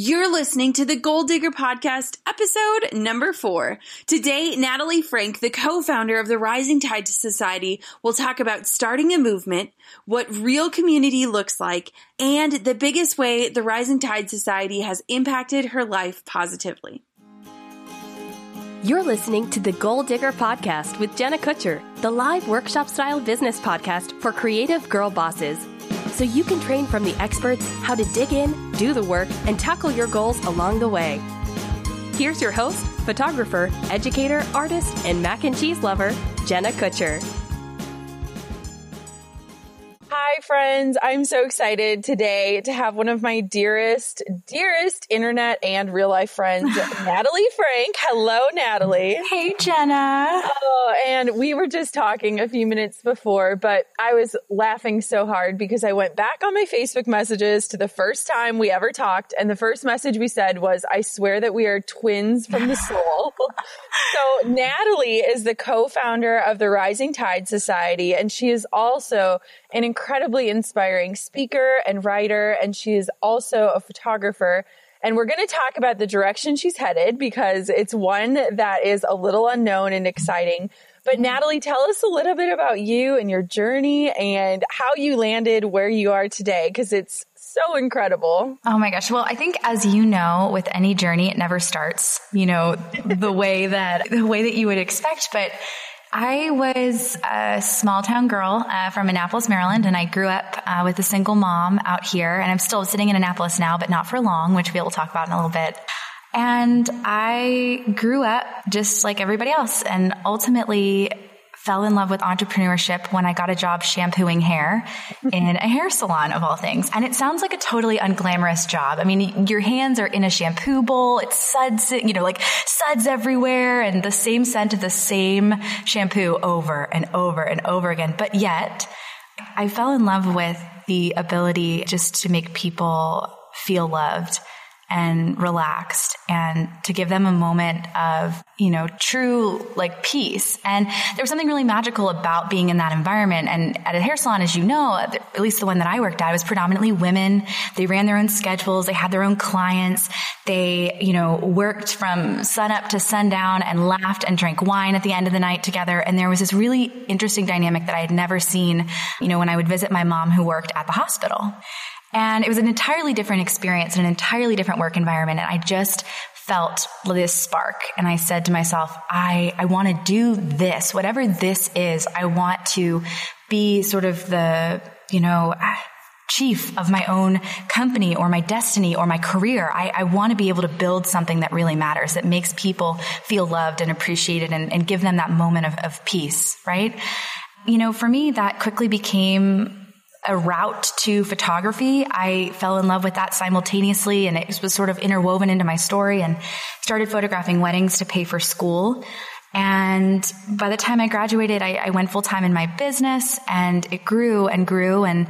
You're listening to the Goal Digger Podcast, episode number four. Today, Natalie Franke, the co-founder of the Rising Tide Society, will talk about starting a movement, what real community looks like, and the biggest way the Rising Tide Society has impacted her life positively. You're listening to the Goal Digger Podcast with Jenna Kutcher, the live workshop style business podcast for creative girl bosses so you can train from the experts how to dig in, do the work, and tackle your goals along the way. Here's your host, photographer, educator, artist, and mac and cheese lover, Jenna Kutcher. Hi, friends. I'm so excited today to have one of my dearest, dearest internet and real life friends, Natalie Franke. Hello, Natalie. Hey, Jenna. Oh, and we were just talking a few minutes before, but I was laughing so hard because I went back on my Facebook messages to the first time we ever talked. And the first message we said was, I swear that we are twins from the soul. so Natalie is the co-founder of the Rising Tide Society, and she is also an incredibly inspiring speaker and writer, and she is also a photographer. And we're going to talk about the direction she's headed because it's one that is a little unknown and exciting. But Natalie, tell us a little bit about you and your journey and how you landed where you are today because it's so incredible. Oh my gosh. Well, I think as you know, with any journey, it never starts, you know, the way that, the way that you would expect. But I was a small town girl uh, from Annapolis, Maryland, and I grew up uh, with a single mom out here. And I'm still sitting in Annapolis now, but not for long, which we'll talk about in a little bit. And I grew up just like everybody else and ultimately fell in love with entrepreneurship when I got a job shampooing hair in a hair salon of all things. And it sounds like a totally unglamorous job. I mean, your hands are in a shampoo bowl. It's suds, you know, like suds everywhere and the same scent of the same shampoo over and over and over again. But yet I fell in love with the ability just to make people feel loved and relaxed and to give them a moment of, you know, true like peace. And there was something really magical about being in that environment. And at a hair salon, as you know, at least the one that I worked at was predominantly women. They ran their own schedules. They had their own clients. They, you know, worked from sun up to sundown and laughed and drank wine at the end of the night together. And there was this really interesting dynamic that I had never seen, you know, when I would visit my mom who worked at the hospital. And it was an entirely different experience, and an entirely different work environment. And I just felt this spark. And I said to myself, I, I want to do this, whatever this is. I want to be sort of the, you know, chief of my own company or my destiny or my career. I, I want to be able to build something that really matters, that makes people feel loved and appreciated and, and give them that moment of, of peace, right? You know, for me, that quickly became a route to photography. I fell in love with that simultaneously and it was sort of interwoven into my story and started photographing weddings to pay for school. And by the time I graduated, I, I went full time in my business and it grew and grew. And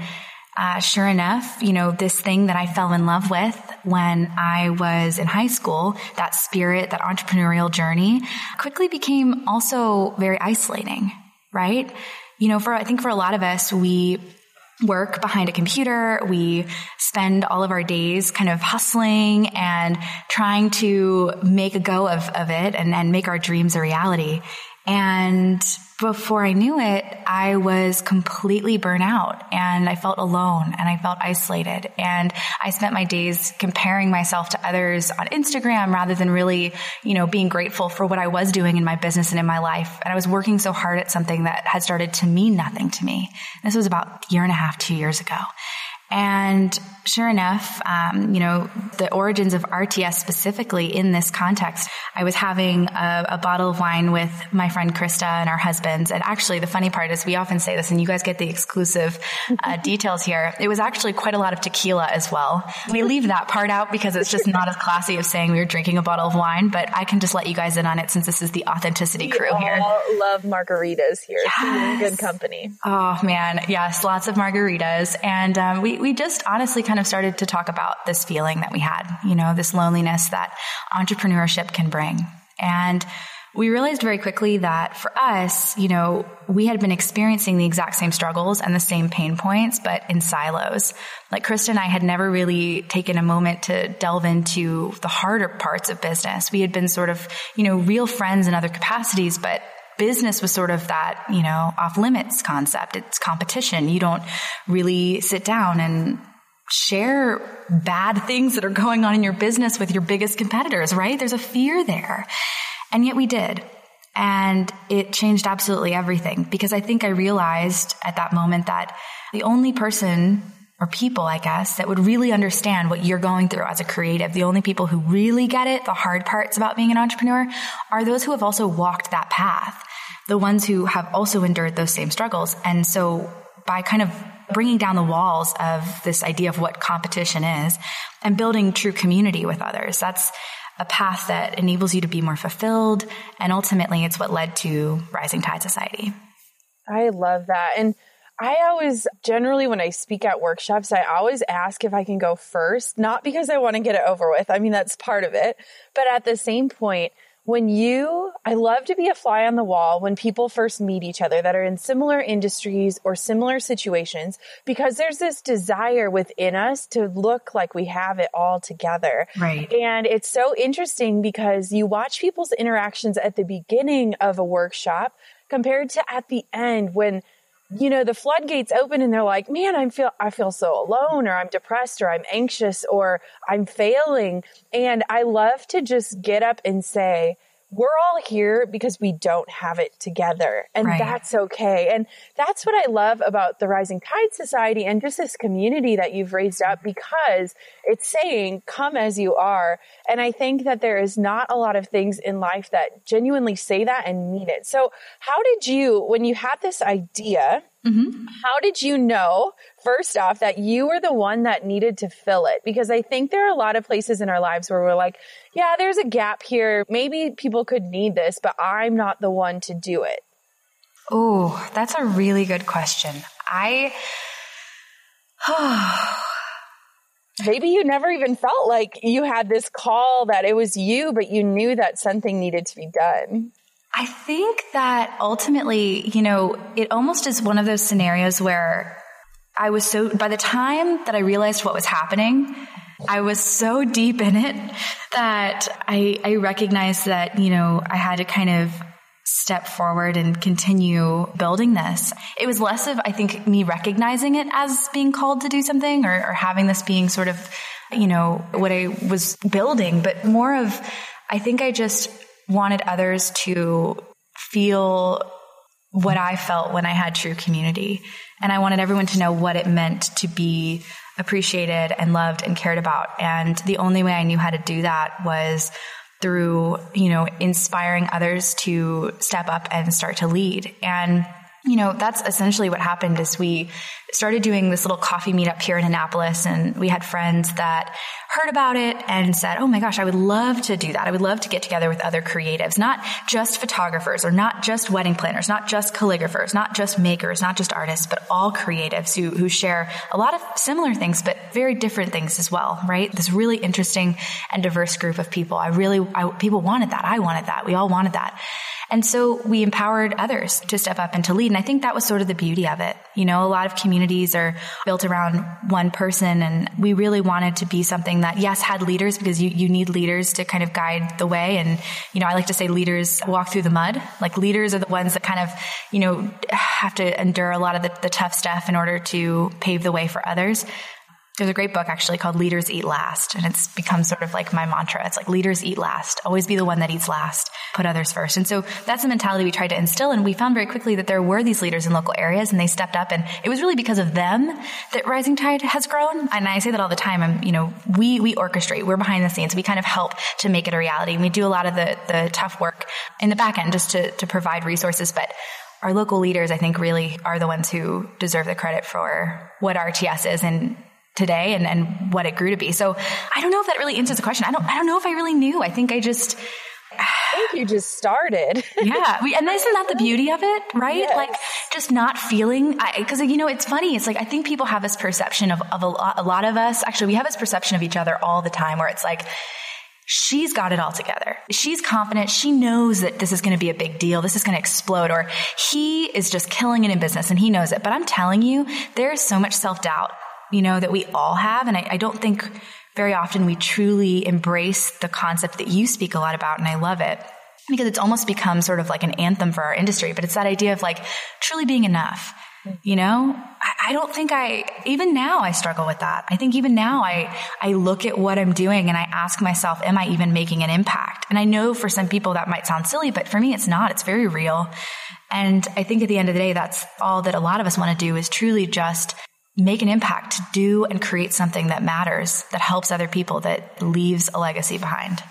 uh, sure enough, you know, this thing that I fell in love with when I was in high school, that spirit, that entrepreneurial journey quickly became also very isolating, right? You know, for, I think for a lot of us, we work behind a computer. We spend all of our days kind of hustling and trying to make a go of, of it and, and make our dreams a reality. And before I knew it, I was completely burnt out and I felt alone and I felt isolated. And I spent my days comparing myself to others on Instagram rather than really, you know, being grateful for what I was doing in my business and in my life. And I was working so hard at something that had started to mean nothing to me. This was about a year and a half, two years ago. And sure enough, um, you know, the origins of RTS specifically in this context, I was having a, a, bottle of wine with my friend Krista and our husbands. And actually, the funny part is we often say this, and you guys get the exclusive uh, details here. It was actually quite a lot of tequila as well. We leave that part out because it's just not as classy as saying we were drinking a bottle of wine, but I can just let you guys in on it since this is the authenticity crew we here. love margaritas here. Yes. Good company. Oh man. Yes. Lots of margaritas. And um, we, we just honestly kind of started to talk about this feeling that we had, you know, this loneliness that entrepreneurship can bring. And we realized very quickly that for us, you know, we had been experiencing the exact same struggles and the same pain points, but in silos. Like Krista and I had never really taken a moment to delve into the harder parts of business. We had been sort of, you know, real friends in other capacities, but business was sort of that, you know, off limits concept. It's competition. You don't really sit down and share bad things that are going on in your business with your biggest competitors, right? There's a fear there. And yet we did. And it changed absolutely everything because I think I realized at that moment that the only person or people, I guess, that would really understand what you're going through as a creative, the only people who really get it, the hard parts about being an entrepreneur, are those who have also walked that path, the ones who have also endured those same struggles. And so by kind of bringing down the walls of this idea of what competition is and building true community with others, that's a path that enables you to be more fulfilled. And ultimately, it's what led to Rising Tide Society. I love that. And I always generally when I speak at workshops, I always ask if I can go first, not because I want to get it over with. I mean, that's part of it. But at the same point, when you, I love to be a fly on the wall when people first meet each other that are in similar industries or similar situations, because there's this desire within us to look like we have it all together. Right. And it's so interesting because you watch people's interactions at the beginning of a workshop compared to at the end when you know, the floodgates open and they're like, man, I feel, I feel so alone or I'm depressed or I'm anxious or I'm failing. And I love to just get up and say, we're all here because we don't have it together and right. that's okay. And that's what I love about the Rising Tide Society and just this community that you've raised up because it's saying come as you are. And I think that there is not a lot of things in life that genuinely say that and mean it. So how did you, when you had this idea, Mm-hmm. How did you know, first off, that you were the one that needed to fill it? Because I think there are a lot of places in our lives where we're like, yeah, there's a gap here. Maybe people could need this, but I'm not the one to do it. Oh, that's a really good question. I. Maybe you never even felt like you had this call that it was you, but you knew that something needed to be done. I think that ultimately, you know, it almost is one of those scenarios where I was so, by the time that I realized what was happening, I was so deep in it that I, I recognized that, you know, I had to kind of step forward and continue building this. It was less of, I think, me recognizing it as being called to do something or, or having this being sort of, you know, what I was building, but more of, I think I just wanted others to feel what I felt when I had true community. And I wanted everyone to know what it meant to be appreciated and loved and cared about. And the only way I knew how to do that was through, you know, inspiring others to step up and start to lead. And you know, that's essentially what happened is we started doing this little coffee meetup here in Annapolis and we had friends that heard about it and said, Oh my gosh, I would love to do that. I would love to get together with other creatives, not just photographers or not just wedding planners, not just calligraphers, not just makers, not just artists, but all creatives who, who share a lot of similar things, but very different things as well, right? This really interesting and diverse group of people. I really, I, people wanted that. I wanted that. We all wanted that. And so we empowered others to step up and to lead. And I think that was sort of the beauty of it. You know, a lot of communities are built around one person. And we really wanted to be something that, yes, had leaders because you, you need leaders to kind of guide the way. And, you know, I like to say leaders walk through the mud. Like leaders are the ones that kind of, you know, have to endure a lot of the, the tough stuff in order to pave the way for others. There's a great book actually called Leaders Eat Last, and it's become sort of like my mantra. It's like leaders eat last. Always be the one that eats last. Put others first. And so that's the mentality we tried to instill. And we found very quickly that there were these leaders in local areas and they stepped up. And it was really because of them that Rising Tide has grown. And I say that all the time. I'm, you know, we, we orchestrate. We're behind the scenes. We kind of help to make it a reality. And we do a lot of the, the tough work in the back end just to, to provide resources. But our local leaders, I think, really are the ones who deserve the credit for what RTS is and today and, and what it grew to be. So I don't know if that really answers the question. I don't, I don't know if I really knew. I think I just, I think you just started. yeah. We, and isn't that the beauty of it, right? Yes. Like just not feeling, because you know, it's funny. It's like, I think people have this perception of, of a lot, a lot of us, actually, we have this perception of each other all the time where it's like, she's got it all together. She's confident. She knows that this is going to be a big deal. This is going to explode or he is just killing it in business and he knows it. But I'm telling you, there's so much self doubt you know, that we all have. And I, I don't think very often we truly embrace the concept that you speak a lot about. And I love it because it's almost become sort of like an anthem for our industry. But it's that idea of like truly being enough. You know, I, I don't think I, even now I struggle with that. I think even now I, I look at what I'm doing and I ask myself, am I even making an impact? And I know for some people that might sound silly, but for me, it's not. It's very real. And I think at the end of the day, that's all that a lot of us want to do is truly just make an impact, to do and create something that matters, that helps other people, that leaves a legacy behind.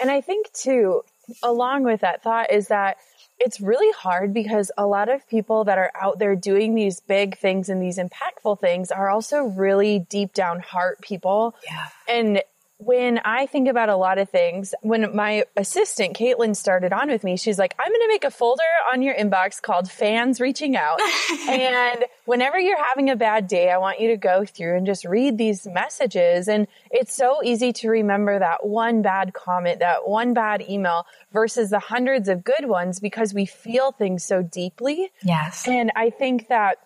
And I think too, along with that thought is that it's really hard because a lot of people that are out there doing these big things and these impactful things are also really deep down heart people. Yeah. And when I think about a lot of things, when my assistant Caitlin started on with me, she's like, I'm going to make a folder on your inbox called fans reaching out. and whenever you're having a bad day, I want you to go through and just read these messages. And it's so easy to remember that one bad comment, that one bad email versus the hundreds of good ones because we feel things so deeply. Yes. And I think that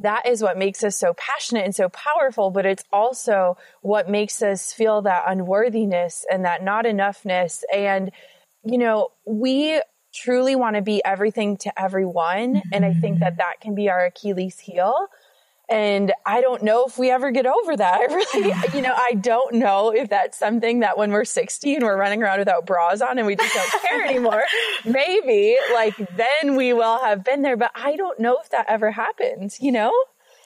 that is what makes us so passionate and so powerful, but it's also what makes us feel that unworthiness and that not enoughness. And, you know, we truly want to be everything to everyone. And I think that mm-hmm. that can be our Achilles heel. And I don't know if we ever get over that. I really, you know, I don't know if that's something that when we're 60 and we're running around without bras on and we just don't care anymore, maybe like then we will have been there. But I don't know if that ever happens, you know?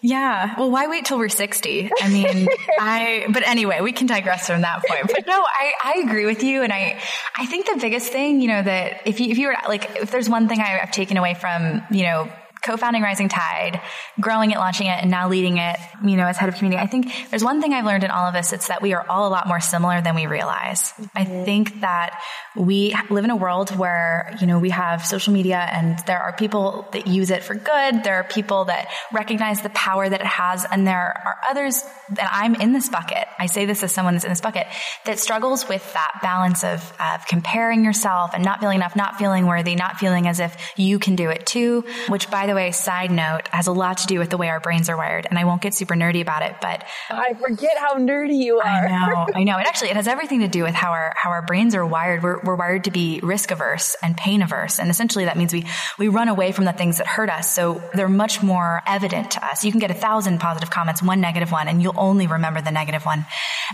Yeah. Well, why wait till we're 60? I mean, I, but anyway, we can digress from that point. But no, I, I agree with you. And I, I think the biggest thing, you know, that if you, if you were like, if there's one thing I, I've taken away from, you know, co-founding Rising Tide, growing it, launching it, and now leading it, you know, as head of community. I think there's one thing I've learned in all of this. It's that we are all a lot more similar than we realize. Mm-hmm. I think that we live in a world where, you know, we have social media and there are people that use it for good. There are people that recognize the power that it has. And there are others that I'm in this bucket. I say this as someone that's in this bucket that struggles with that balance of, of comparing yourself and not feeling enough, not feeling worthy, not feeling as if you can do it too, which by the way, side note, has a lot to do with the way our brains are wired. And I won't get super nerdy about it, but I forget how nerdy you are. I know, I know. It actually, it has everything to do with how our, how our brains are wired. We're, we're wired to be risk averse and pain averse. And essentially that means we, we run away from the things that hurt us. So they're much more evident to us. You can get a thousand positive comments, one negative one, and you'll only remember the negative one.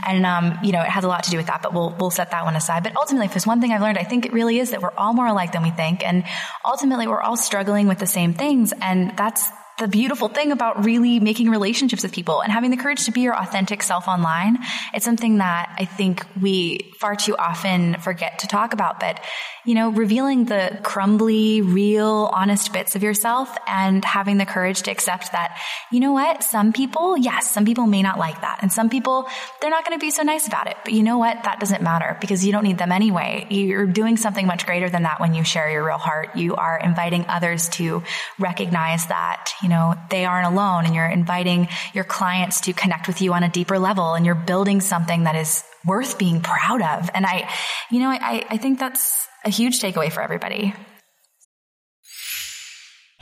And, um, you know, it has a lot to do with that, but we'll, we'll set that one aside. But ultimately, if there's one thing I've learned, I think it really is that we're all more alike than we think. And ultimately, we're all struggling with the same things. And that's the beautiful thing about really making relationships with people and having the courage to be your authentic self online. It's something that I think we far too often forget to talk about, but you know, revealing the crumbly, real, honest bits of yourself and having the courage to accept that, you know what? Some people, yes, some people may not like that. And some people, they're not going to be so nice about it. But you know what? That doesn't matter because you don't need them anyway. You're doing something much greater than that when you share your real heart. You are inviting others to recognize that, you know, they aren't alone and you're inviting your clients to connect with you on a deeper level and you're building something that is worth being proud of. And I, you know, I, I think that's a huge takeaway for everybody.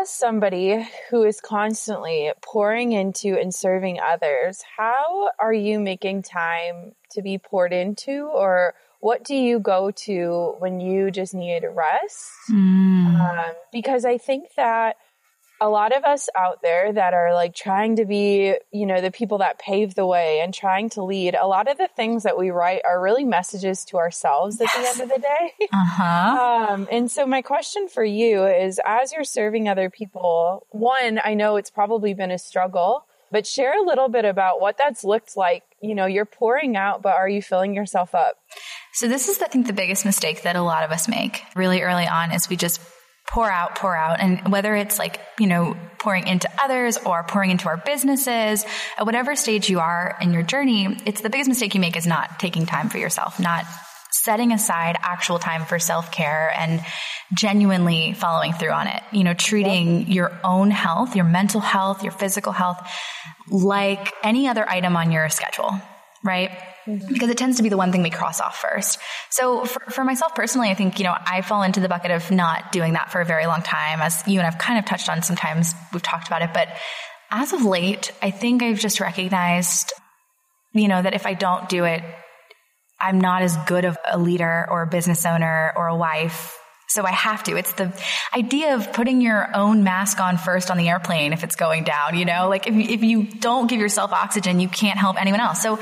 as somebody who is constantly pouring into and serving others, how are you making time to be poured into or what do you go to when you just need rest? Mm. Um, because I think that a lot of us out there that are like trying to be, you know, the people that pave the way and trying to lead, a lot of the things that we write are really messages to ourselves at yes. the end of the day. Uh-huh. Um, and so my question for you is as you're serving other people, one, I know it's probably been a struggle, but share a little bit about what that's looked like. You know, you're pouring out, but are you filling yourself up? So this is, I think, the biggest mistake that a lot of us make really early on is we just pour out, pour out. And whether it's like, you know, pouring into others or pouring into our businesses, at whatever stage you are in your journey, it's the biggest mistake you make is not taking time for yourself, not setting aside actual time for self-care and genuinely following through on it. You know, treating your own health, your mental health, your physical health like any other item on your schedule, right? Mm-hmm. because it tends to be the one thing we cross off first. So for, for, myself personally, I think, you know, I fall into the bucket of not doing that for a very long time. As you and I've kind of touched on sometimes, we've talked about it, but as of late, I think I've just recognized, you know, that if I don't do it, I'm not as good of a leader or a business owner or a wife so I have to. It's the idea of putting your own mask on first on the airplane if it's going down, you know, like if, if you don't give yourself oxygen, you can't help anyone else. So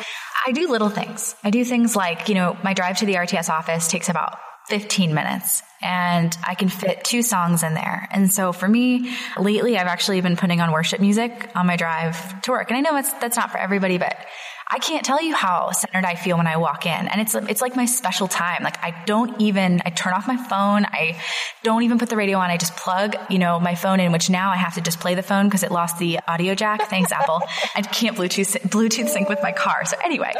I do little things. I do things like, you know, my drive to the RTS office takes about 15 minutes and I can fit two songs in there. And so for me, lately I've actually been putting on worship music on my drive to work. And I know that's, that's not for everybody, but I can't tell you how centered I feel when I walk in. And it's, it's like my special time. Like I don't even, I turn off my phone. I don't even put the radio on. I just plug, you know, my phone in, which now I have to just play the phone because it lost the audio jack. Thanks, Apple. I can't Bluetooth, Bluetooth sync with my car. So anyway,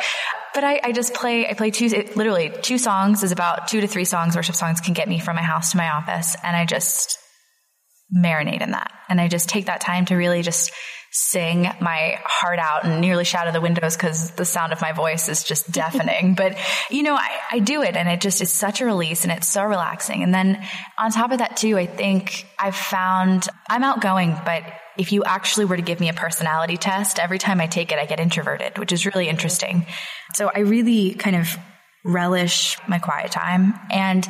but I, I just play, I play two, it, literally two songs is about two to three songs, worship songs can get me from my house to my office. And I just marinate in that. And I just take that time to really just sing my heart out and nearly shatter the windows because the sound of my voice is just deafening. but you know, I, I do it and it just is such a release and it's so relaxing. And then on top of that too, I think I've found I'm outgoing, but if you actually were to give me a personality test, every time I take it, I get introverted, which is really interesting. So I really kind of relish my quiet time and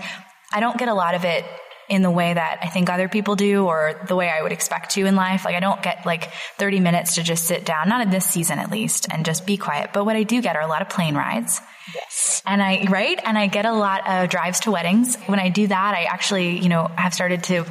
I don't get a lot of it in the way that I think other people do or the way I would expect to in life. Like I don't get like 30 minutes to just sit down, not in this season at least, and just be quiet. But what I do get are a lot of plane rides. Yes. And I, right? And I get a lot of drives to weddings. When I do that, I actually, you know, have started to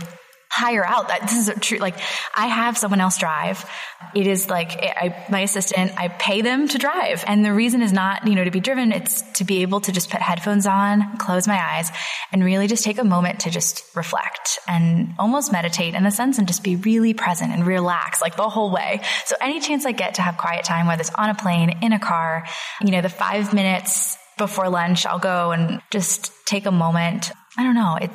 hire out. That this is a true. Like I have someone else drive. It is like I, my assistant. I pay them to drive, and the reason is not you know to be driven. It's to be able to just put headphones on, close my eyes, and really just take a moment to just reflect and almost meditate in a sense, and just be really present and relax like the whole way. So any chance I get to have quiet time, whether it's on a plane, in a car, you know, the five minutes before lunch, I'll go and just take a moment. I don't know. It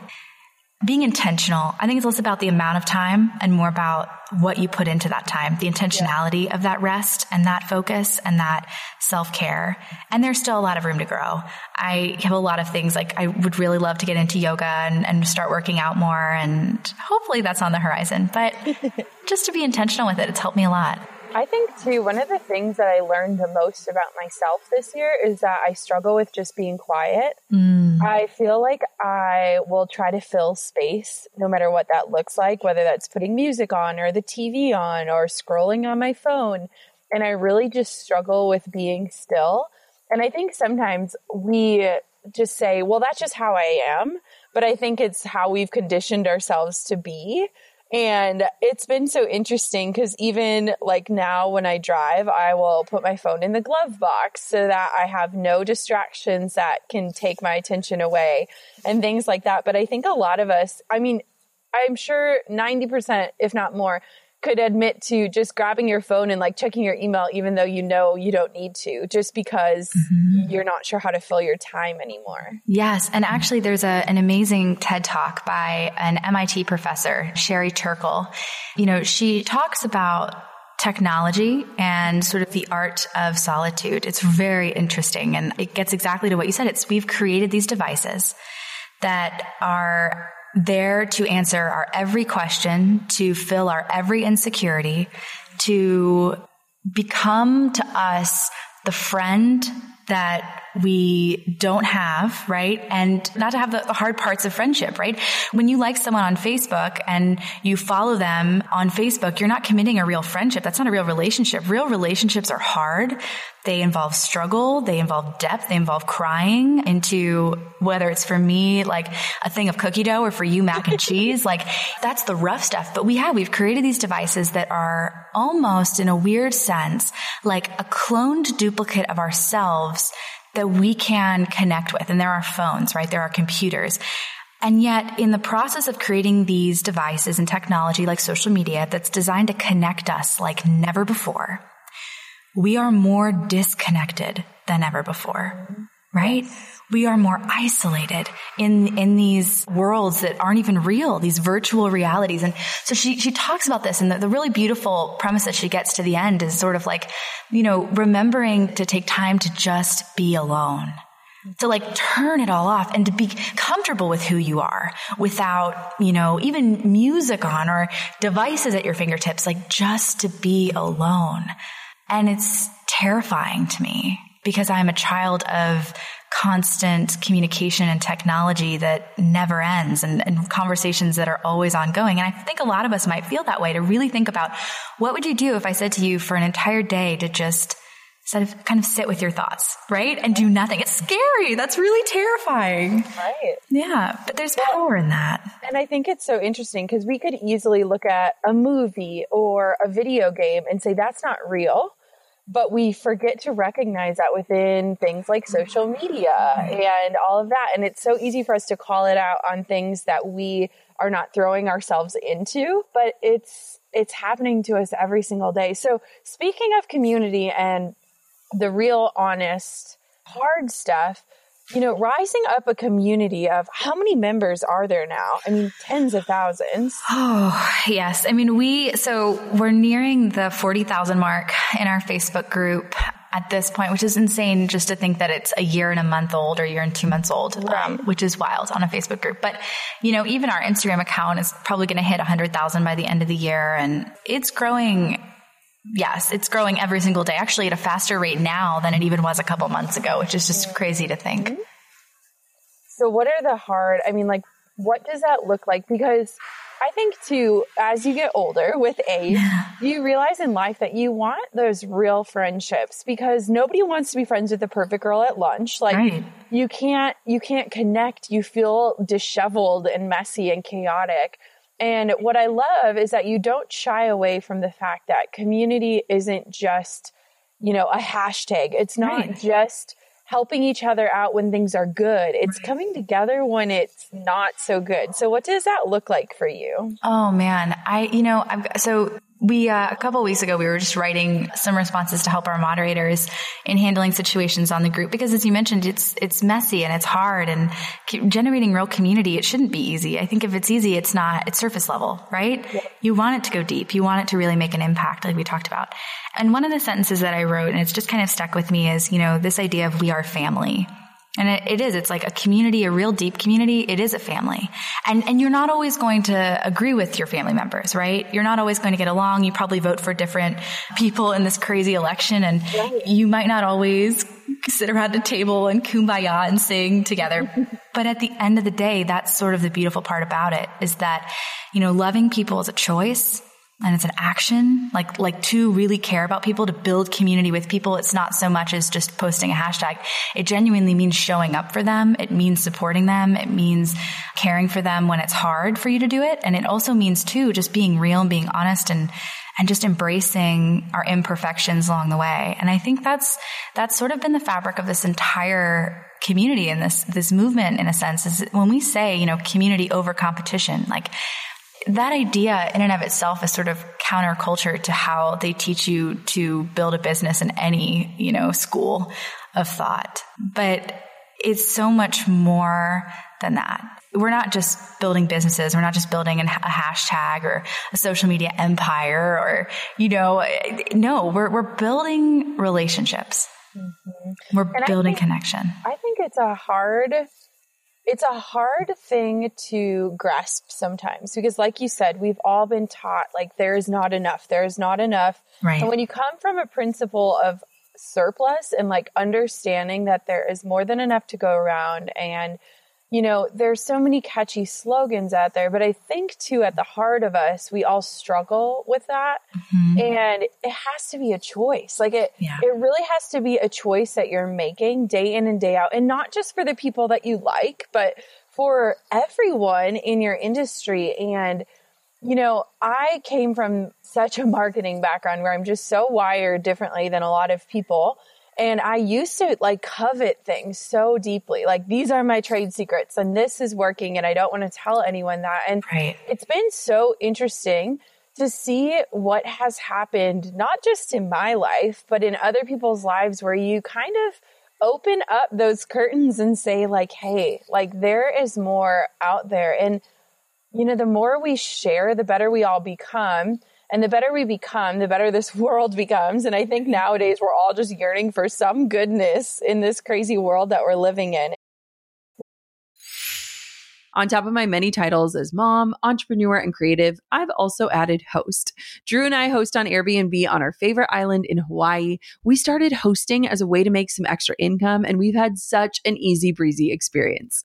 being intentional. I think it's less about the amount of time and more about what you put into that time, the intentionality yeah. of that rest and that focus and that self care. And there's still a lot of room to grow. I have a lot of things like I would really love to get into yoga and, and start working out more. And hopefully that's on the horizon, but just to be intentional with it, it's helped me a lot. I think too, one of the things that I learned the most about myself this year is that I struggle with just being quiet. Mm. I feel like I will try to fill space no matter what that looks like, whether that's putting music on or the TV on or scrolling on my phone. And I really just struggle with being still. And I think sometimes we just say, well, that's just how I am. But I think it's how we've conditioned ourselves to be. And it's been so interesting because even like now when I drive, I will put my phone in the glove box so that I have no distractions that can take my attention away and things like that. But I think a lot of us, I mean, I'm sure 90%, if not more, could admit to just grabbing your phone and like checking your email, even though you know you don't need to, just because mm-hmm. you're not sure how to fill your time anymore. Yes. And actually, there's a, an amazing TED talk by an MIT professor, Sherry Turkle. You know, she talks about technology and sort of the art of solitude. It's very interesting and it gets exactly to what you said. It's we've created these devices that are there to answer our every question, to fill our every insecurity, to become to us the friend that we don't have, right? And not to have the, hard parts of friendship, right? When you like someone on Facebook and you follow them on Facebook, you're not committing a real friendship. That's not a real relationship. Real relationships are hard. They involve struggle. They involve depth. They involve crying into whether it's for me, like a thing of cookie dough or for you, mac and cheese. Like that's the rough stuff. But we have, we've created these devices that are almost in a weird sense, like a cloned duplicate of ourselves that we can connect with. And there are phones, right? There are computers. And yet in the process of creating these devices and technology like social media that's designed to connect us like never before, we are more disconnected than ever before, right? We are more isolated in, in these worlds that aren't even real, these virtual realities. And so she, she talks about this and the, the really beautiful premise that she gets to the end is sort of like, you know, remembering to take time to just be alone to like turn it all off and to be comfortable with who you are without, you know, even music on or devices at your fingertips, like just to be alone. And it's terrifying to me because I'm a child of constant communication and technology that never ends and, and, conversations that are always ongoing. And I think a lot of us might feel that way to really think about what would you do if I said to you for an entire day to just instead of kind of sit with your thoughts, right? And do nothing. It's scary. That's really terrifying. Right. Yeah. But there's power in that. And I think it's so interesting because we could easily look at a movie or a video game and say that's not real. But we forget to recognize that within things like social media and all of that. And it's so easy for us to call it out on things that we are not throwing ourselves into, but it's it's happening to us every single day. So speaking of community and the real honest hard stuff, you know, rising up a community of how many members are there now? I mean, tens of thousands. Oh, yes. I mean, we, so we're nearing the 40,000 mark in our Facebook group at this point, which is insane just to think that it's a year and a month old or a year and two months old, um, right. um, which is wild on a Facebook group. But, you know, even our Instagram account is probably going to hit 100,000 by the end of the year. And it's growing Yes, it's growing every single day, actually at a faster rate now than it even was a couple months ago, which is just crazy to think. Mm-hmm. So, what are the hard, I mean, like, what does that look like? Because I think too, as you get older with age, you realize in life that you want those real friendships because nobody wants to be friends with the perfect girl at lunch. Like right. you can't, you can't connect. You feel disheveled and messy and chaotic. And what I love is that you don't shy away from the fact that community isn't just, you know, a hashtag. It's not right. just helping each other out when things are good. It's right. coming together when it's not so good. So what does that look like for you? Oh man, I you know, I've, so we uh, a couple weeks ago we were just writing some responses to help our moderators in handling situations on the group because as you mentioned it's it's messy and it's hard and generating real community it shouldn't be easy i think if it's easy it's not it's surface level right yeah. you want it to go deep you want it to really make an impact like we talked about and one of the sentences that i wrote and it's just kind of stuck with me is you know this idea of we are family and it, it is. It's like a community, a real deep community. It is a family. And, and you're not always going to agree with your family members, right? You're not always going to get along. You probably vote for different people in this crazy election and you might not always sit around the table and kumbaya and sing together. but at the end of the day, that's sort of the beautiful part about it is that, you know, loving people is a choice and it's an action. Like like to really care about people to build community with people. It's not so much as just posting a hashtag. It genuinely means showing up for them. It means supporting them. It means caring for them when it's hard for you to do it. And it also means too just being real and being honest and and just embracing our imperfections along the way. And i think that's that's sort of been the fabric of this entire community and this this movement in a sense is when we say you know community over competition like that idea in and of itself is sort of counterculture to how they teach you to build a business in any, you know, school of thought. But it's so much more than that. We're not just building businesses. We're not just building a hashtag or a social media empire or, you know, no, we're, we're building relationships. Mm-hmm. We're and building I think, connection. I think it's a hard it's a hard thing to grasp sometimes because like you said we've all been taught like there is not enough there is not enough. Right. And when you come from a principle of surplus and like understanding that there is more than enough to go around and you know, there's so many catchy slogans out there, but I think too, at the heart of us, we all struggle with that. Mm-hmm. And it has to be a choice. Like it, yeah. it really has to be a choice that you're making day in and day out. And not just for the people that you like, but for everyone in your industry. And, you know, I came from such a marketing background where I'm just so wired differently than a lot of people. And I used to like covet things so deeply. Like these are my trade secrets and this is working and I don't want to tell anyone that. And right. it's been so interesting to see what has happened, not just in my life, but in other people's lives where you kind of open up those curtains and say like, Hey, like there is more out there. And, you know, the more we share, the better we all become. And the better we become, the better this world becomes. And I think nowadays we're all just yearning for some goodness in this crazy world that we're living in. On top of my many titles as mom, entrepreneur, and creative, I've also added host. Drew and I host on Airbnb on our favorite island in Hawaii. We started hosting as a way to make some extra income, and we've had such an easy breezy experience.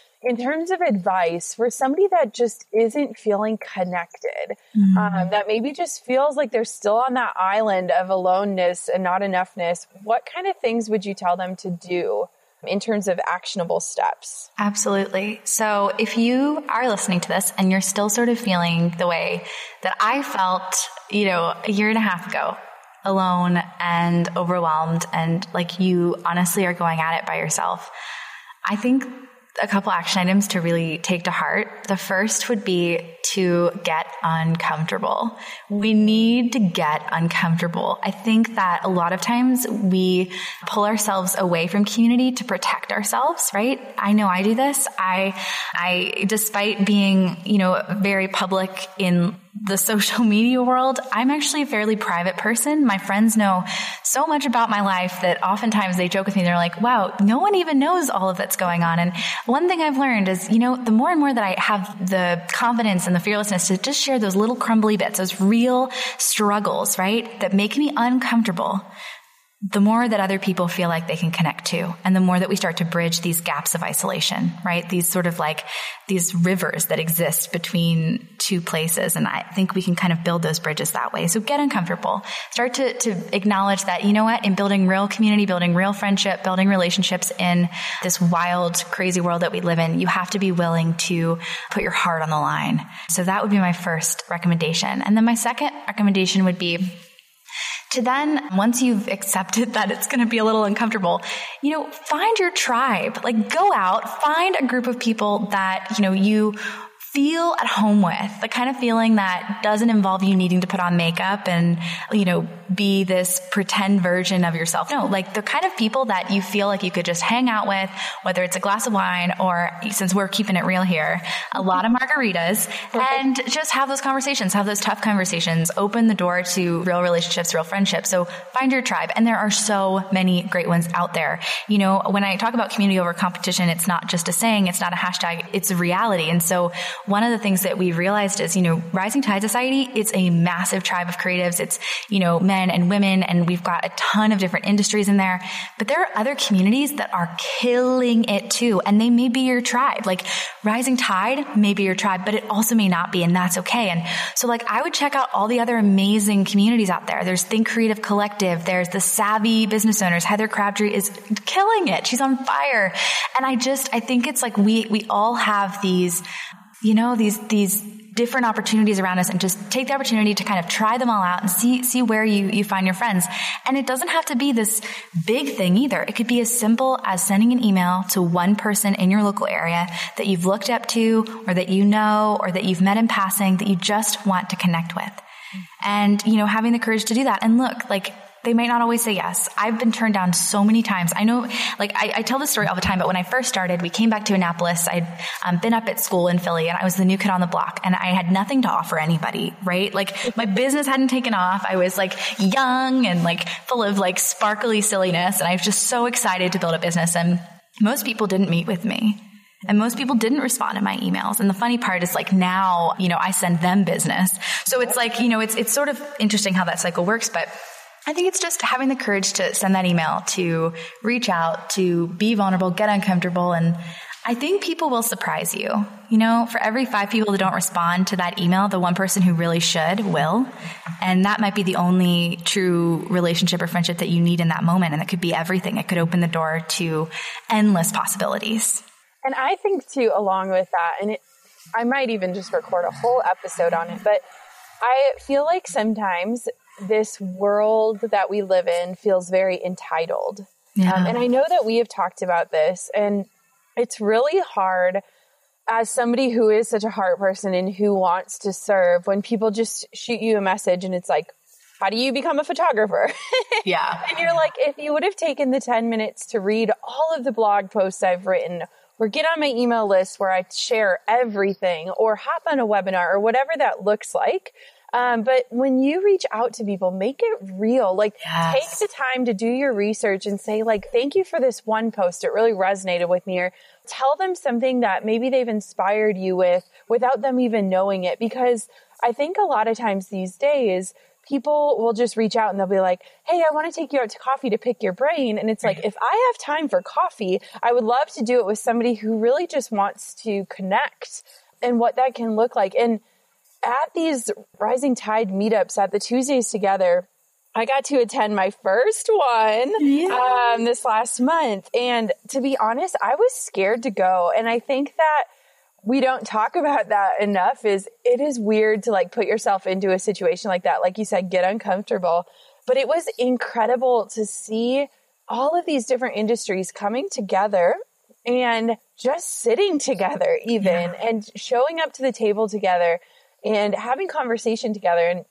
in terms of advice for somebody that just isn't feeling connected, mm. um, that maybe just feels like they're still on that island of aloneness and not enoughness, what kind of things would you tell them to do? In terms of actionable steps. Absolutely. So, if you are listening to this and you're still sort of feeling the way that I felt, you know, a year and a half ago, alone and overwhelmed, and like you honestly are going at it by yourself, I think a couple action items to really take to heart. The first would be to get uncomfortable. We need to get uncomfortable. I think that a lot of times we pull ourselves away from community to protect ourselves, right? I know I do this. I, I, despite being, you know, very public in the social media world, I'm actually a fairly private person. My friends know so much about my life that oftentimes they joke with me. They're like, wow, no one even knows all of that's going on. And one thing I've learned is, you know, the more and more that I have the confidence and the fearlessness to just share those little crumbly bits, those real struggles, right? That make me uncomfortable the more that other people feel like they can connect to and the more that we start to bridge these gaps of isolation, right? These sort of like these rivers that exist between two places. And I think we can kind of build those bridges that way. So get uncomfortable. Start to, to acknowledge that, you know what, in building real community, building real friendship, building relationships in this wild, crazy world that we live in, you have to be willing to put your heart on the line. So that would be my first recommendation. And then my second recommendation would be to then, once you've accepted that it's going to be a little uncomfortable, you know, find your tribe. Like go out, find a group of people that, you know, you feel at home with, the kind of feeling that doesn't involve you needing to put on makeup and, you know, be this pretend version of yourself. No, like the kind of people that you feel like you could just hang out with, whether it's a glass of wine or since we're keeping it real here, a lot of margaritas and just have those conversations, have those tough conversations, open the door to real relationships, real friendships. So find your tribe. And there are so many great ones out there. You know, when I talk about community over competition, it's not just a saying, it's not a hashtag, it's a reality. And so one of the things that we realized is, you know, Rising Tide Society, it's a massive tribe of creatives. It's, you know, men and women, and we've got a ton of different industries in there. But there are other communities that are killing it too, and they may be your tribe. Like Rising Tide may be your tribe, but it also may not be, and that's okay. And so, like, I would check out all the other amazing communities out there. There's Think Creative Collective. There's the Savvy Business Owners. Heather Crabtree is killing it. She's on fire. And I just, I think it's like we, we all have these you know, these, these different opportunities around us and just take the opportunity to kind of try them all out and see, see where you, you find your friends. And it doesn't have to be this big thing either. It could be as simple as sending an email to one person in your local area that you've looked up to or that you know or that you've met in passing that you just want to connect with. And, you know, having the courage to do that. And look, like, they might not always say yes. I've been turned down so many times. I know, like, I, I tell this story all the time, but when I first started, we came back to Annapolis. I'd um, been up at school in Philly and I was the new kid on the block and I had nothing to offer anybody, right? Like, my business hadn't taken off. I was like young and like full of like sparkly silliness. And I was just so excited to build a business. And most people didn't meet with me. And most people didn't respond to my emails. And the funny part is like now, you know, I send them business. So it's like, you know, it's, it's sort of interesting how that cycle works, but I think it's just having the courage to send that email, to reach out, to be vulnerable, get uncomfortable. And I think people will surprise you. You know, for every five people that don't respond to that email, the one person who really should will. And that might be the only true relationship or friendship that you need in that moment. And it could be everything. It could open the door to endless possibilities. And I think too, along with that, and it, I might even just record a whole episode on it, but I feel like sometimes this world that we live in feels very entitled. Yeah. Um, and I know that we have talked about this, and it's really hard as somebody who is such a heart person and who wants to serve when people just shoot you a message and it's like, how do you become a photographer? Yeah. and you're like, if you would have taken the 10 minutes to read all of the blog posts I've written, or get on my email list where I share everything or hop on a webinar or whatever that looks like. Um, but when you reach out to people, make it real. Like yes. take the time to do your research and say like, thank you for this one post. It really resonated with me or tell them something that maybe they've inspired you with without them even knowing it. Because I think a lot of times these days, people will just reach out and they'll be like, Hey, I want to take you out to coffee to pick your brain. And it's like, if I have time for coffee, I would love to do it with somebody who really just wants to connect and what that can look like. And at these rising tide meetups at the Tuesdays together, I got to attend my first one yeah. um, this last month. And to be honest, I was scared to go. And I think that we don't talk about that enough is it is weird to like put yourself into a situation like that. Like you said, get uncomfortable. But it was incredible to see all of these different industries coming together and just sitting together even yeah. and showing up to the table together and having conversation together. And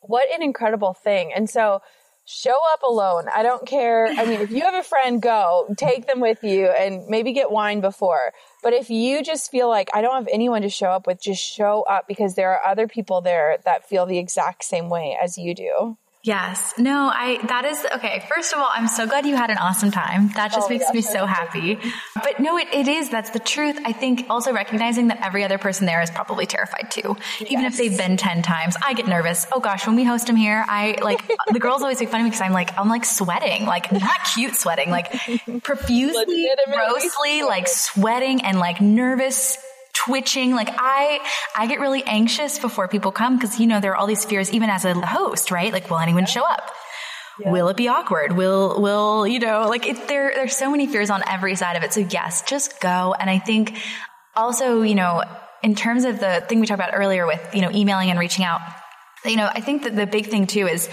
what an incredible thing. And so show up alone. I don't care. I mean, if you have a friend, go take them with you and maybe get wine before. But if you just feel like I don't have anyone to show up with, just show up because there are other people there that feel the exact same way as you do. Yes. No, I, that is, okay. First of all, I'm so glad you had an awesome time. That just oh, makes me so happy. But no, it, it is. That's the truth. I think also recognizing that every other person there is probably terrified too. Yes. Even if they've been 10 times, I get nervous. Oh gosh, when we host them here, I like, the girls always make fun of me because I'm like, I'm like sweating, like not cute sweating, like profusely, grossly, like sweating and like nervous twitching. Like I, I get really anxious before people come because, you know, there are all these fears, even as a host, right? Like, will anyone show up? Yeah. Will it be awkward? Will, will, you know, like it, there, there's so many fears on every side of it. So yes, just go. And I think also, you know, in terms of the thing we talked about earlier with, you know, emailing and reaching out, you know, I think that the big thing too is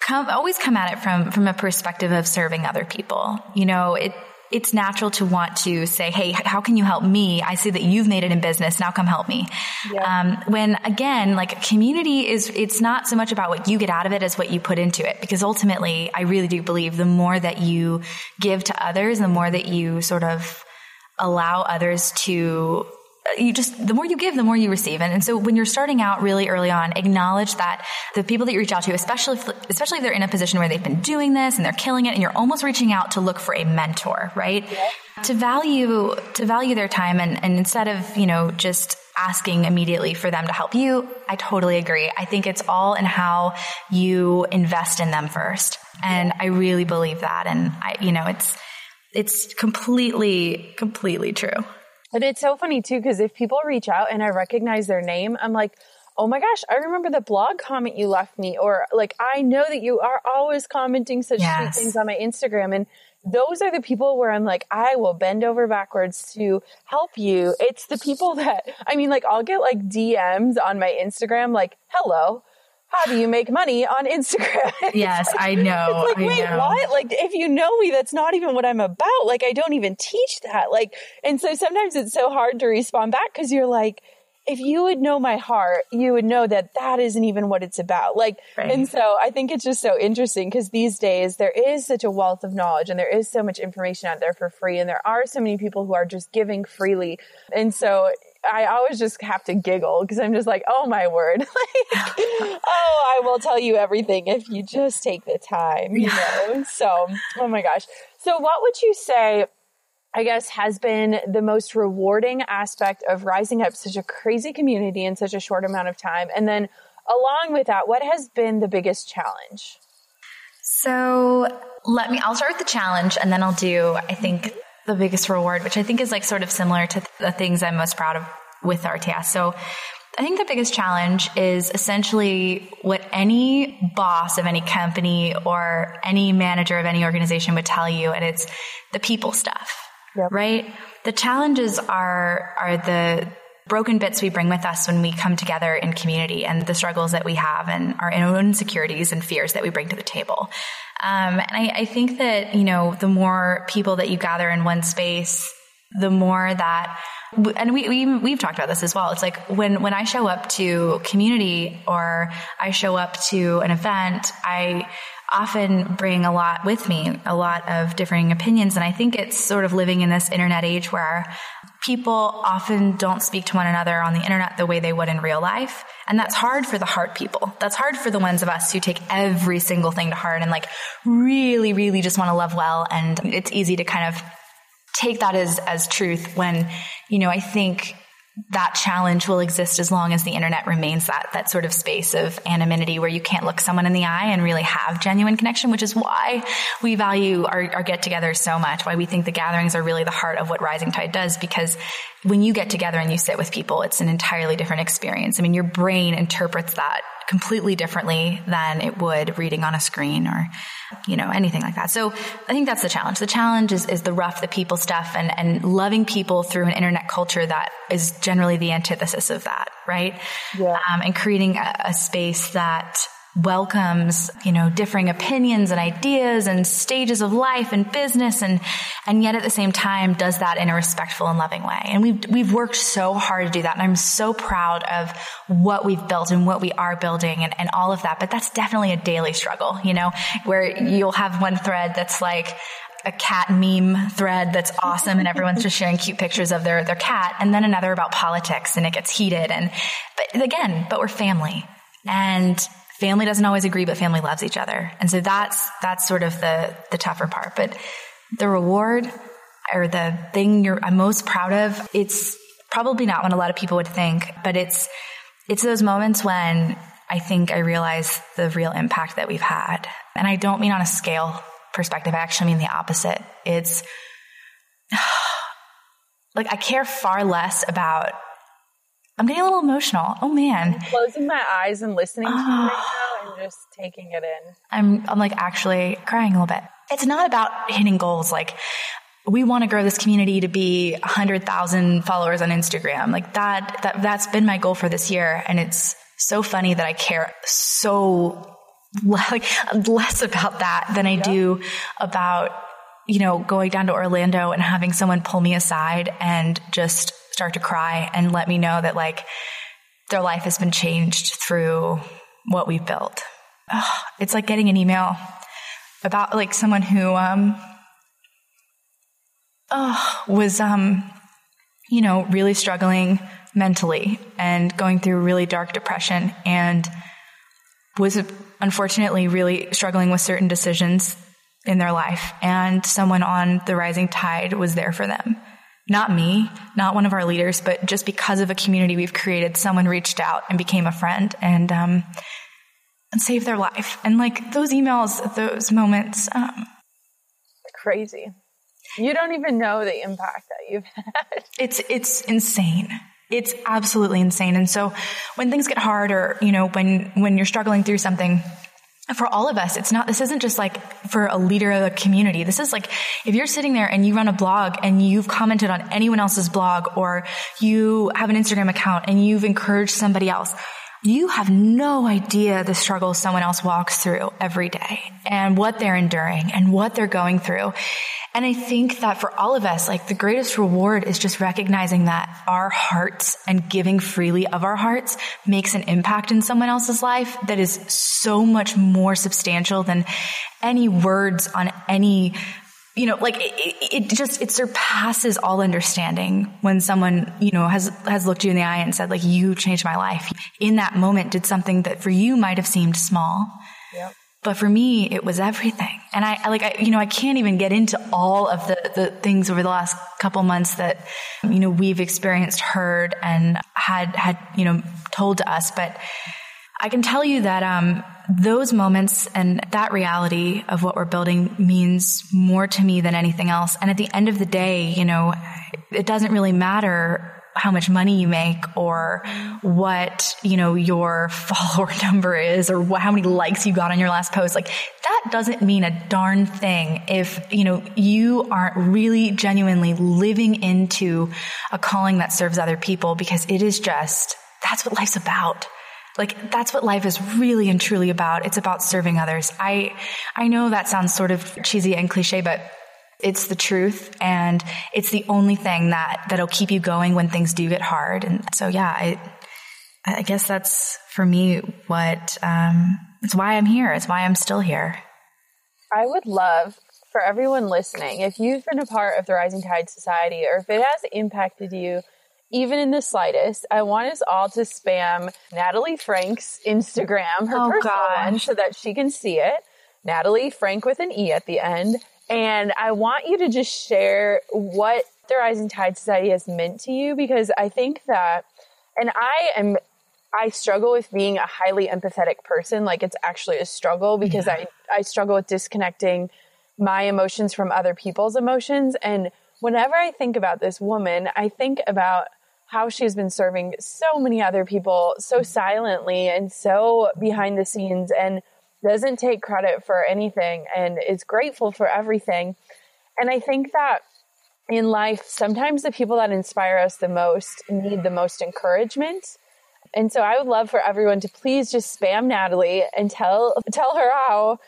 come, always come at it from, from a perspective of serving other people. You know, it, it's natural to want to say, Hey, how can you help me? I see that you've made it in business. Now come help me. Yeah. Um, when again, like community is, it's not so much about what you get out of it as what you put into it. Because ultimately, I really do believe the more that you give to others, the more that you sort of allow others to you just, the more you give, the more you receive. And, and so when you're starting out really early on, acknowledge that the people that you reach out to, especially, if, especially if they're in a position where they've been doing this and they're killing it and you're almost reaching out to look for a mentor, right? To value, to value their time and, and instead of, you know, just asking immediately for them to help you, I totally agree. I think it's all in how you invest in them first. And I really believe that. And I, you know, it's, it's completely, completely true. And it's so funny too, because if people reach out and I recognize their name, I'm like, oh my gosh, I remember the blog comment you left me, or like, I know that you are always commenting such yes. sweet things on my Instagram. And those are the people where I'm like, I will bend over backwards to help you. It's the people that, I mean, like, I'll get like DMs on my Instagram, like, hello, how do you make money on Instagram? yes, like, I know. It's like, I wait, know. what? Like, if you know me, that's not even what I'm about. Like, I don't even teach that. Like, and so sometimes it's so hard to respond back because you're like, if you would know my heart, you would know that that isn't even what it's about. Like, right. and so I think it's just so interesting because these days there is such a wealth of knowledge and there is so much information out there for free and there are so many people who are just giving freely. And so I always just have to giggle because I'm just like, oh my word. like, oh, I will tell you everything if you just take the time, you know? So, oh my gosh. So what would you say, I guess, has been the most rewarding aspect of rising up such a crazy community in such a short amount of time? And then along with that, what has been the biggest challenge? So let me, I'll start with the challenge and then I'll do, I think, the biggest reward, which I think is like sort of similar to the things I'm most proud of with RTS. So I think the biggest challenge is essentially what any boss of any company or any manager of any organization would tell you, and it's the people stuff, yep. right? The challenges are, are the, broken bits we bring with us when we come together in community and the struggles that we have and our own insecurities and fears that we bring to the table. Um, and I, I think that, you know, the more people that you gather in one space, the more that and we, we we've talked about this as well. It's like when when I show up to community or I show up to an event, I often bring a lot with me, a lot of differing opinions. And I think it's sort of living in this internet age where people often don't speak to one another on the internet the way they would in real life. And that's hard for the heart people. That's hard for the ones of us who take every single thing to heart and like really, really just want to love well. And it's easy to kind of take that as, as truth when, you know, I think that challenge will exist as long as the internet remains that that sort of space of anonymity where you can't look someone in the eye and really have genuine connection, which is why we value our, our get-togethers so much. Why we think the gatherings are really the heart of what Rising Tide does, because when you get together and you sit with people, it's an entirely different experience. I mean, your brain interprets that completely differently than it would reading on a screen or, you know, anything like that. So I think that's the challenge. The challenge is, is the rough, the people stuff and, and loving people through an internet culture that is generally the antithesis of that, right? Yeah. Um, and creating a, a space that welcomes, you know, differing opinions and ideas and stages of life and business and, and yet at the same time does that in a respectful and loving way. And we've, we've worked so hard to do that. And I'm so proud of what we've built and what we are building and, and all of that. But that's definitely a daily struggle, you know, where you'll have one thread that's like, a cat meme thread that's awesome and everyone's just sharing cute pictures of their, their cat and then another about politics and it gets heated and, but again, but we're family and family doesn't always agree, but family loves each other. And so that's, that's sort of the, the tougher part. But the reward or the thing you're I'm most proud of, it's probably not what a lot of people would think, but it's, it's those moments when I think I realize the real impact that we've had. And I don't mean on a scale perspective. I actually mean the opposite. It's like I care far less about I'm getting a little emotional. Oh man. I'm closing my eyes and listening to you right now and just taking it in. I'm I'm like actually crying a little bit. It's not about hitting goals like we want to grow this community to be 100,000 followers on Instagram. Like that that that's been my goal for this year and it's so funny that I care so like less about that than I do about you know going down to Orlando and having someone pull me aside and just start to cry and let me know that like their life has been changed through what we've built. It's like getting an email about like someone who um was um you know really struggling mentally and going through really dark depression and was unfortunately really struggling with certain decisions in their life and someone on the rising tide was there for them not me, not one of our leaders, but just because of a community we've created, someone reached out and became a friend and, um, and saved their life. And like those emails, those moments, um, crazy. You don't even know the impact that you've had. It's, it's insane. It's absolutely insane. And so when things get hard or, you know, when, when you're struggling through something, for all of us, it's not, this isn't just like for a leader of a community. This is like, if you're sitting there and you run a blog and you've commented on anyone else's blog or you have an Instagram account and you've encouraged somebody else, you have no idea the struggles someone else walks through every day and what they're enduring and what they're going through. And I think that for all of us, like the greatest reward is just recognizing that our hearts and giving freely of our hearts makes an impact in someone else's life that is so much more substantial than any words on any you know, like it, it, just, it surpasses all understanding when someone, you know, has, has looked you in the eye and said, like, you changed my life. In that moment did something that for you might have seemed small. Yep. But for me, it was everything. And I, I like, I, you know, I can't even get into all of the, the things over the last couple months that, you know, we've experienced, heard, and had, had, you know, told to us. But I can tell you that, um, those moments and that reality of what we're building means more to me than anything else. And at the end of the day, you know, it doesn't really matter how much money you make or what, you know, your follower number is or what, how many likes you got on your last post. Like that doesn't mean a darn thing if, you know, you aren't really genuinely living into a calling that serves other people because it is just, that's what life's about. Like that's what life is really and truly about. It's about serving others. I, I know that sounds sort of cheesy and cliche, but it's the truth and it's the only thing that, that'll keep you going when things do get hard. And so, yeah, I, I guess that's for me what, um, it's why I'm here. It's why I'm still here. I would love for everyone listening, if you've been a part of the Rising Tide Society or if it has impacted you, even in the slightest, I want us all to spam Natalie Franke's Instagram, her Oh, personal one, so that she can see it. Natalie Franke with an E at the end. And I want you to just share what the Rising Tide Society has meant to you because I think that, and I am, I struggle with being a highly empathetic person. Like it's actually a struggle because I, I struggle with disconnecting my emotions from other people's emotions. And whenever I think about this woman, I think about how she's been serving so many other people so silently and so behind the scenes and doesn't take credit for anything and is grateful for everything. And I think that in life, sometimes the people that inspire us the most need the most encouragement. And so I would love for everyone to please just spam Natalie and tell tell her how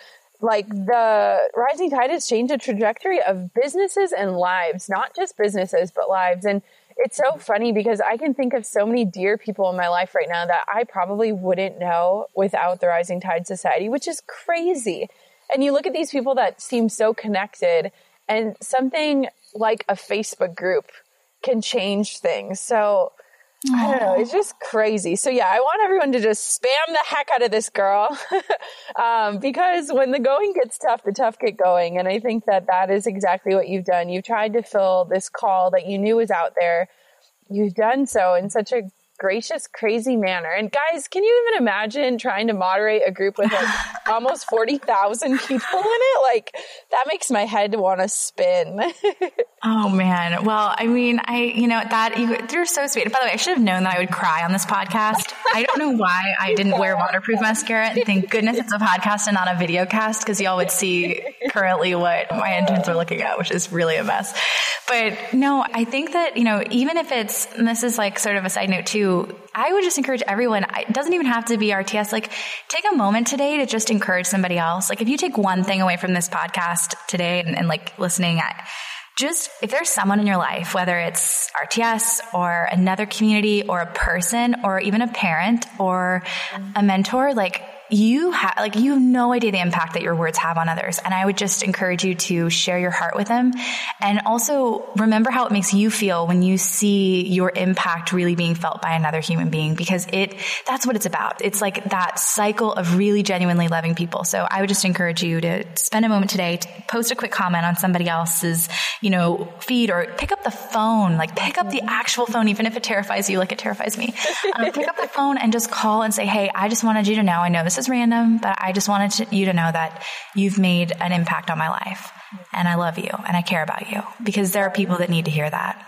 like the rising tide has changed the trajectory of businesses and lives, not just businesses, but lives. And it's so funny because I can think of so many dear people in my life right now that I probably wouldn't know without the Rising Tide Society, which is crazy. And you look at these people that seem so connected, and something like a Facebook group can change things. So I don't know. It's just crazy. So yeah, I want everyone to just spam the heck out of this girl, um, because when the going gets tough, the tough get going. And I think that that is exactly what you've done. You've tried to fill this call that you knew was out there. You've done so in such a gracious, crazy manner. And guys, can you even imagine trying to moderate a group with like almost 40,000 people in it? Like that makes my head want to spin. Oh man. Well, I mean, I, you know, that you, you're so sweet. By the way, I should have known that I would cry on this podcast. I don't know why I didn't wear waterproof mascara. And thank goodness it's a podcast and not a video cast because y'all would see currently what my interns are looking at, which is really a mess. But no, I think that, you know, even if it's, and this is like sort of a side note too, I would just encourage everyone, it doesn't even have to be RTS, like take a moment today to just encourage somebody else. Like if you take one thing away from this podcast today and, and like listening at, just if there's someone in your life, whether it's RTS or another community or a person or even a parent or a mentor, like you have, like you have no idea the impact that your words have on others. And I would just encourage you to share your heart with them and also remember how it makes you feel when you see your impact really being felt by another human being because it, that's what it's about. It's like that cycle of really genuinely loving people. So I would just encourage you to spend a moment today to post a quick comment on somebody else's, you know, feed or pick up the phone, like pick up the actual phone, even if it terrifies you, like it terrifies me. Um, pick up the phone and just call and say, Hey, I just wanted you to know, I know this is random, but I just wanted to, you to know that you've made an impact on my life and I love you and I care about you because there are people that need to hear that.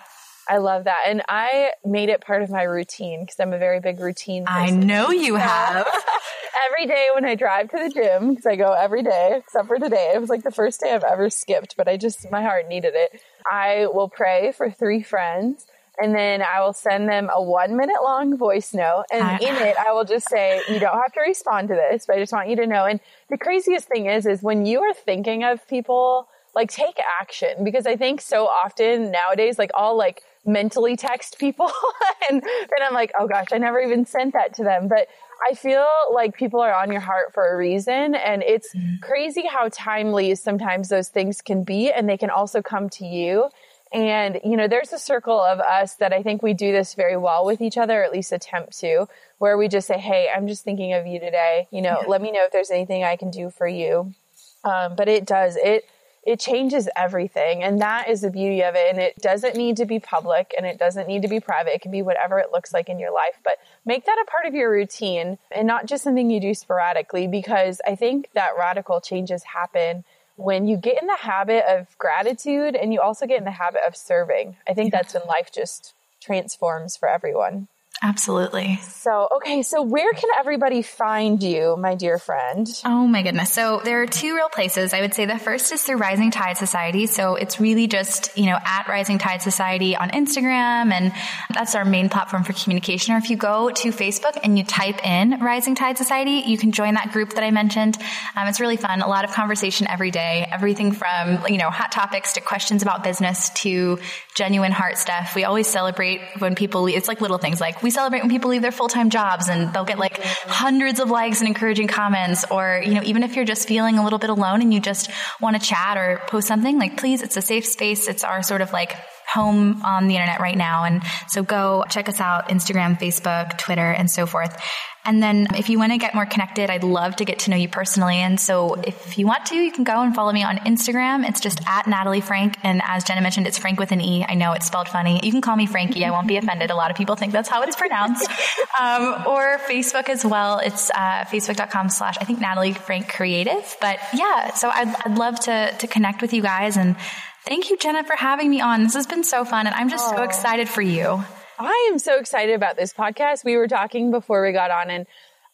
I love that. And I made it part of my routine because I'm a very big routine I know you have. every day when I drive to the gym, because I go every day except for today. It was like the first day I've ever skipped, but I just, my heart needed it. I will pray for three friends and then I will send them a one minute long voice note. And I- in it, I will just say, you don't have to respond to this, but I just want you to know. And the craziest thing is, is when you are thinking of people, like take action because I think so often nowadays, like I'll like mentally text people and then I'm like, oh gosh, I never even sent that to them. But I feel like people are on your heart for a reason. And it's mm-hmm. crazy how timely sometimes those things can be. And they can also come to you. And, you know, there's a circle of us that I think we do this very well with each other, or at least attempt to, where we just say, Hey, I'm just thinking of you today. You know, let me know if there's anything I can do for you. Um, but it does, it, it changes everything. And that is the beauty of it. And it doesn't need to be public and it doesn't need to be private. It can be whatever it looks like in your life, but make that a part of your routine and not just something you do sporadically because I think that radical changes happen when you get in the habit of gratitude and you also get in the habit of serving. I think that's when life just transforms for everyone. Absolutely. So, okay, so where can everybody find you, my dear friend? Oh my goodness. So there are two real places. I would say the first is through Rising Tide Society. So it's really just, you know, at Rising Tide Society on Instagram and that's our main platform for communication. Or if you go to Facebook and you type in Rising Tide Society, you can join that group that I mentioned. Um, it's really fun. A lot of conversation every day, everything from, you know, hot topics to questions about business to genuine heart stuff. We always celebrate when people, leave. it's like little things like we celebrate when people leave their full-time jobs and they'll get like hundreds of likes and encouraging comments or, you know, even if you're just feeling a little bit alone and you just want to chat or post something, like please, it's a safe space. It's our sort of like home on the internet right now. And so go check us out, Instagram, Facebook, Twitter, and so forth. And then if you want to get more connected, I'd love to get to know you personally. And so if you want to, you can go and follow me on Instagram. It's just at Natalie Franke. And as Jenna mentioned, it's Frank with an E. I know it's spelled funny. You can call me Frankie. I won't be offended. A lot of people think that's how it's pronounced. Um, or Facebook as well. It's uh, facebook.com slash, I think Natalie Franke Creative. But yeah, so I'd, I'd love to, to connect with you guys. And thank you, Jenna, for having me on. This has been so fun. And I'm just so excited for you. I am so excited about this podcast. We were talking before we got on and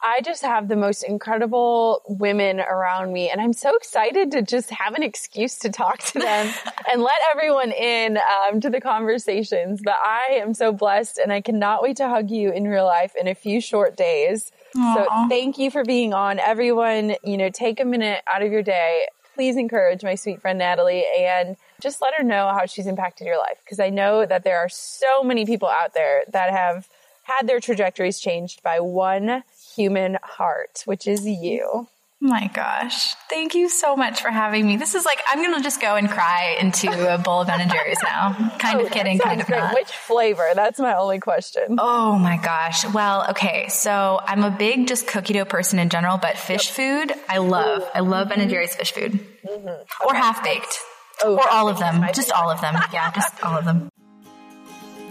I just have the most incredible women around me and I'm so excited to just have an excuse to talk to them and let everyone in um, to the conversations. But I am so blessed and I cannot wait to hug you in real life in a few short days. Aww. So thank you for being on. Everyone, you know, take a minute out of your day. Please encourage my sweet friend Natalie and just let her know how she's impacted your life. Because I know that there are so many people out there that have had their trajectories changed by one human heart, which is you. My gosh. Thank you so much for having me. This is like, I'm going to just go and cry into a bowl of Ben and Jerry's now. Kind oh, of kidding, kind of great. not. Which flavor? That's my only question. Oh my gosh. Well, okay. So I'm a big just cookie dough person in general, but fish yep. food, I love. Ooh. I love Ben and Jerry's fish food. Mm-hmm. Or half baked. Oh, or all of them. Just all of them. Yeah, just all of them.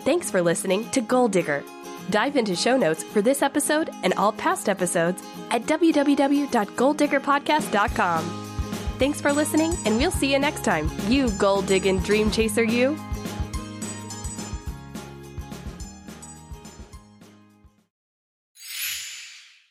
Thanks for listening to Goal Digger. Dive into show notes for this episode and all past episodes at www.goaldiggerpodcast.com. Thanks for listening, and we'll see you next time. You gold digging dream chaser, you.